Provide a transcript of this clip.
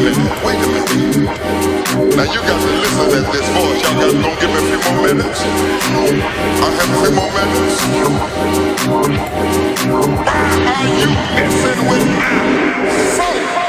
Wait a minute. Now you got to listen at this voice. Y'all got gonna give me a few more minutes. I have a few more minutes. Why are you messing with my soul?